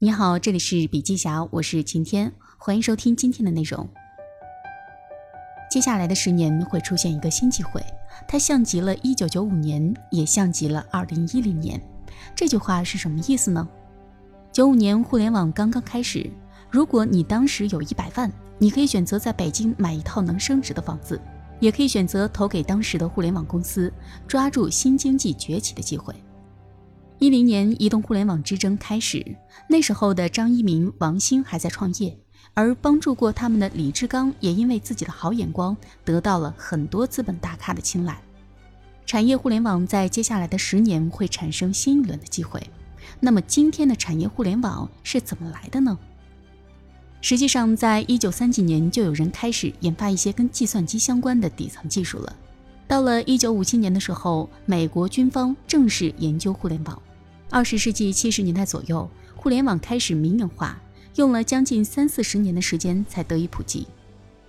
你好，这里是笔记侠，我是晴天，欢迎收听今天的内容。接下来的十年会出现一个新机会，它像极了1995年，也像极了2010年。这句话是什么意思呢？95年互联网刚刚开始，如果你当时有一百万，你可以选择在北京买一套能升值的房子，也可以选择投给当时的互联网公司，抓住新经济崛起的机会。一零年，移动互联网之争开始。那时候的张一鸣、王兴还在创业，而帮助过他们的李志刚也因为自己的好眼光，得到了很多资本大咖的青睐。产业互联网在接下来的十年会产生新一轮的机会。那么，今天的产业互联网是怎么来的呢？实际上，在一九三几年就有人开始研发一些跟计算机相关的底层技术了。到了一九五七年的时候，美国军方正式研究互联网。二十世纪七十年代左右，互联网开始民营化，用了将近三四十年的时间才得以普及。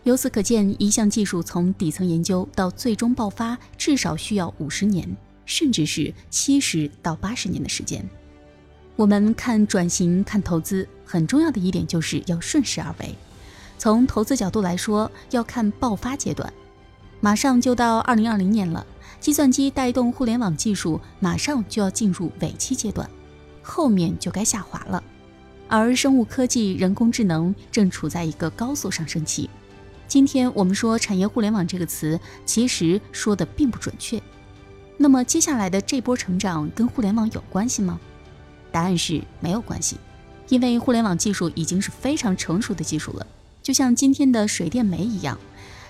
由此可见，一项技术从底层研究到最终爆发，至少需要五十年，甚至是七十到八十年的时间。我们看转型、看投资，很重要的一点就是要顺势而为。从投资角度来说，要看爆发阶段。马上就到二零二零年了。计算机带动互联网技术马上就要进入尾期阶段，后面就该下滑了。而生物科技、人工智能正处在一个高速上升期。今天我们说产业互联网这个词，其实说的并不准确。那么接下来的这波成长跟互联网有关系吗？答案是没有关系，因为互联网技术已经是非常成熟的技术了，就像今天的水电煤一样。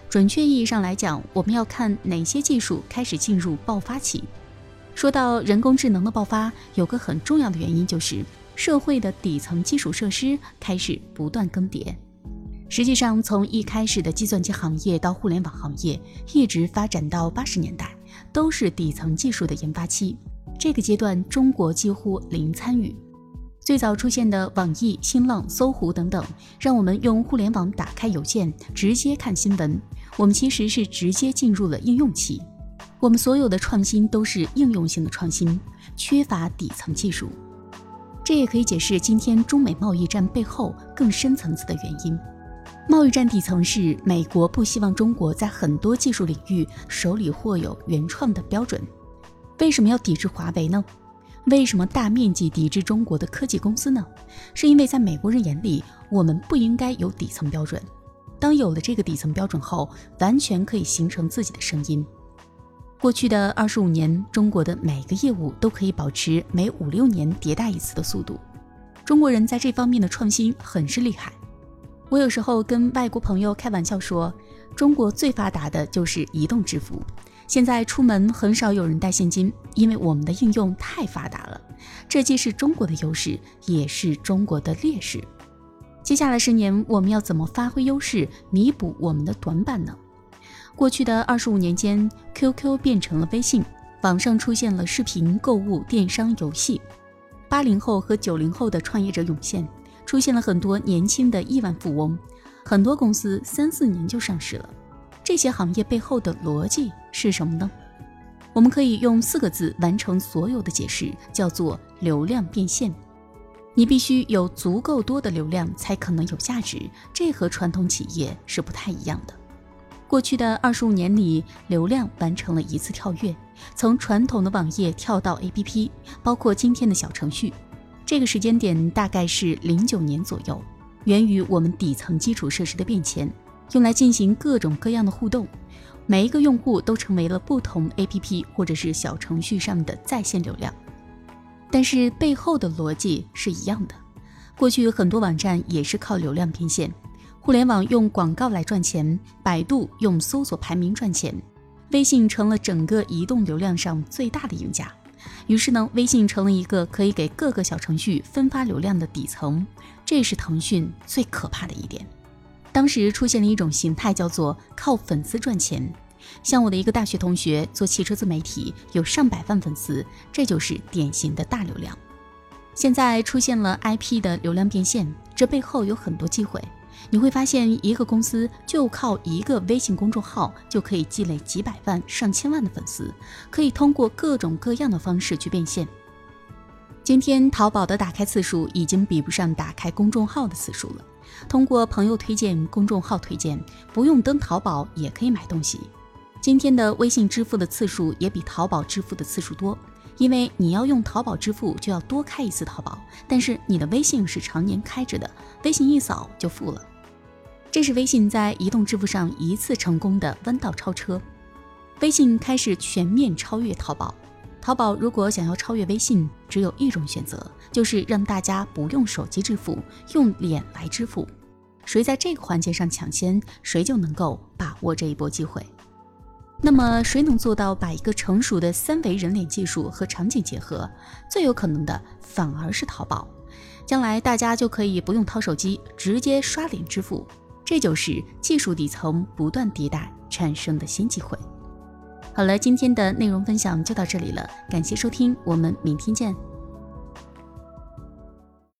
准确意义上来讲，我们要看哪些技术开始进入爆发期。说到人工智能的爆发，有个很重要的原因就是社会的底层基础设施开始不断更迭。实际上，从一开始的计算机行业到互联网行业，一直发展到八十年代，都是底层技术的研发期。这个阶段，中国几乎零参与。最早出现的网易、新浪、搜狐等等，让我们用互联网打开邮件，直接看新闻。我们其实是直接进入了应用期。我们所有的创新都是应用性的创新，缺乏底层技术。这也可以解释今天中美贸易战背后更深层次的原因。贸易战底层是美国不希望中国在很多技术领域手里握有原创的标准。为什么要抵制华为呢？为什么大面积抵制中国的科技公司呢？是因为在美国人眼里，我们不应该有底层标准。当有了这个底层标准后，完全可以形成自己的声音。过去的二十五年，中国的每个业务都可以保持每五六年迭代一次的速度。中国人在这方面的创新很是厉害。我有时候跟外国朋友开玩笑说，中国最发达的就是移动支付。现在出门很少有人带现金，因为我们的应用太发达了。这既是中国的优势，也是中国的劣势。接下来十年，我们要怎么发挥优势，弥补我们的短板呢？过去的二十五年间，QQ 变成了微信，网上出现了视频、购物、电商、游戏。八零后和九零后的创业者涌现，出现了很多年轻的亿万富翁，很多公司三四年就上市了。这些行业背后的逻辑是什么呢？我们可以用四个字完成所有的解释，叫做流量变现。你必须有足够多的流量才可能有价值，这和传统企业是不太一样的。过去的二十五年里，流量完成了一次跳跃，从传统的网页跳到 APP，包括今天的小程序。这个时间点大概是零九年左右，源于我们底层基础设施的变迁。用来进行各种各样的互动，每一个用户都成为了不同 APP 或者是小程序上的在线流量，但是背后的逻辑是一样的。过去很多网站也是靠流量变现，互联网用广告来赚钱，百度用搜索排名赚钱，微信成了整个移动流量上最大的赢家。于是呢，微信成了一个可以给各个小程序分发流量的底层，这是腾讯最可怕的一点。当时出现了一种形态，叫做靠粉丝赚钱。像我的一个大学同学做汽车自媒体，有上百万粉丝，这就是典型的大流量。现在出现了 IP 的流量变现，这背后有很多机会。你会发现，一个公司就靠一个微信公众号就可以积累几百万、上千万的粉丝，可以通过各种各样的方式去变现。今天淘宝的打开次数已经比不上打开公众号的次数了。通过朋友推荐、公众号推荐，不用登淘宝也可以买东西。今天的微信支付的次数也比淘宝支付的次数多，因为你要用淘宝支付就要多开一次淘宝，但是你的微信是常年开着的，微信一扫就付了。这是微信在移动支付上一次成功的弯道超车，微信开始全面超越淘宝。淘宝如果想要超越微信，只有一种选择，就是让大家不用手机支付，用脸来支付。谁在这个环节上抢先，谁就能够把握这一波机会。那么，谁能做到把一个成熟的三维人脸技术和场景结合？最有可能的反而是淘宝。将来大家就可以不用掏手机，直接刷脸支付。这就是技术底层不断迭代产生的新机会。好了，今天的内容分享就到这里了，感谢收听，我们明天见。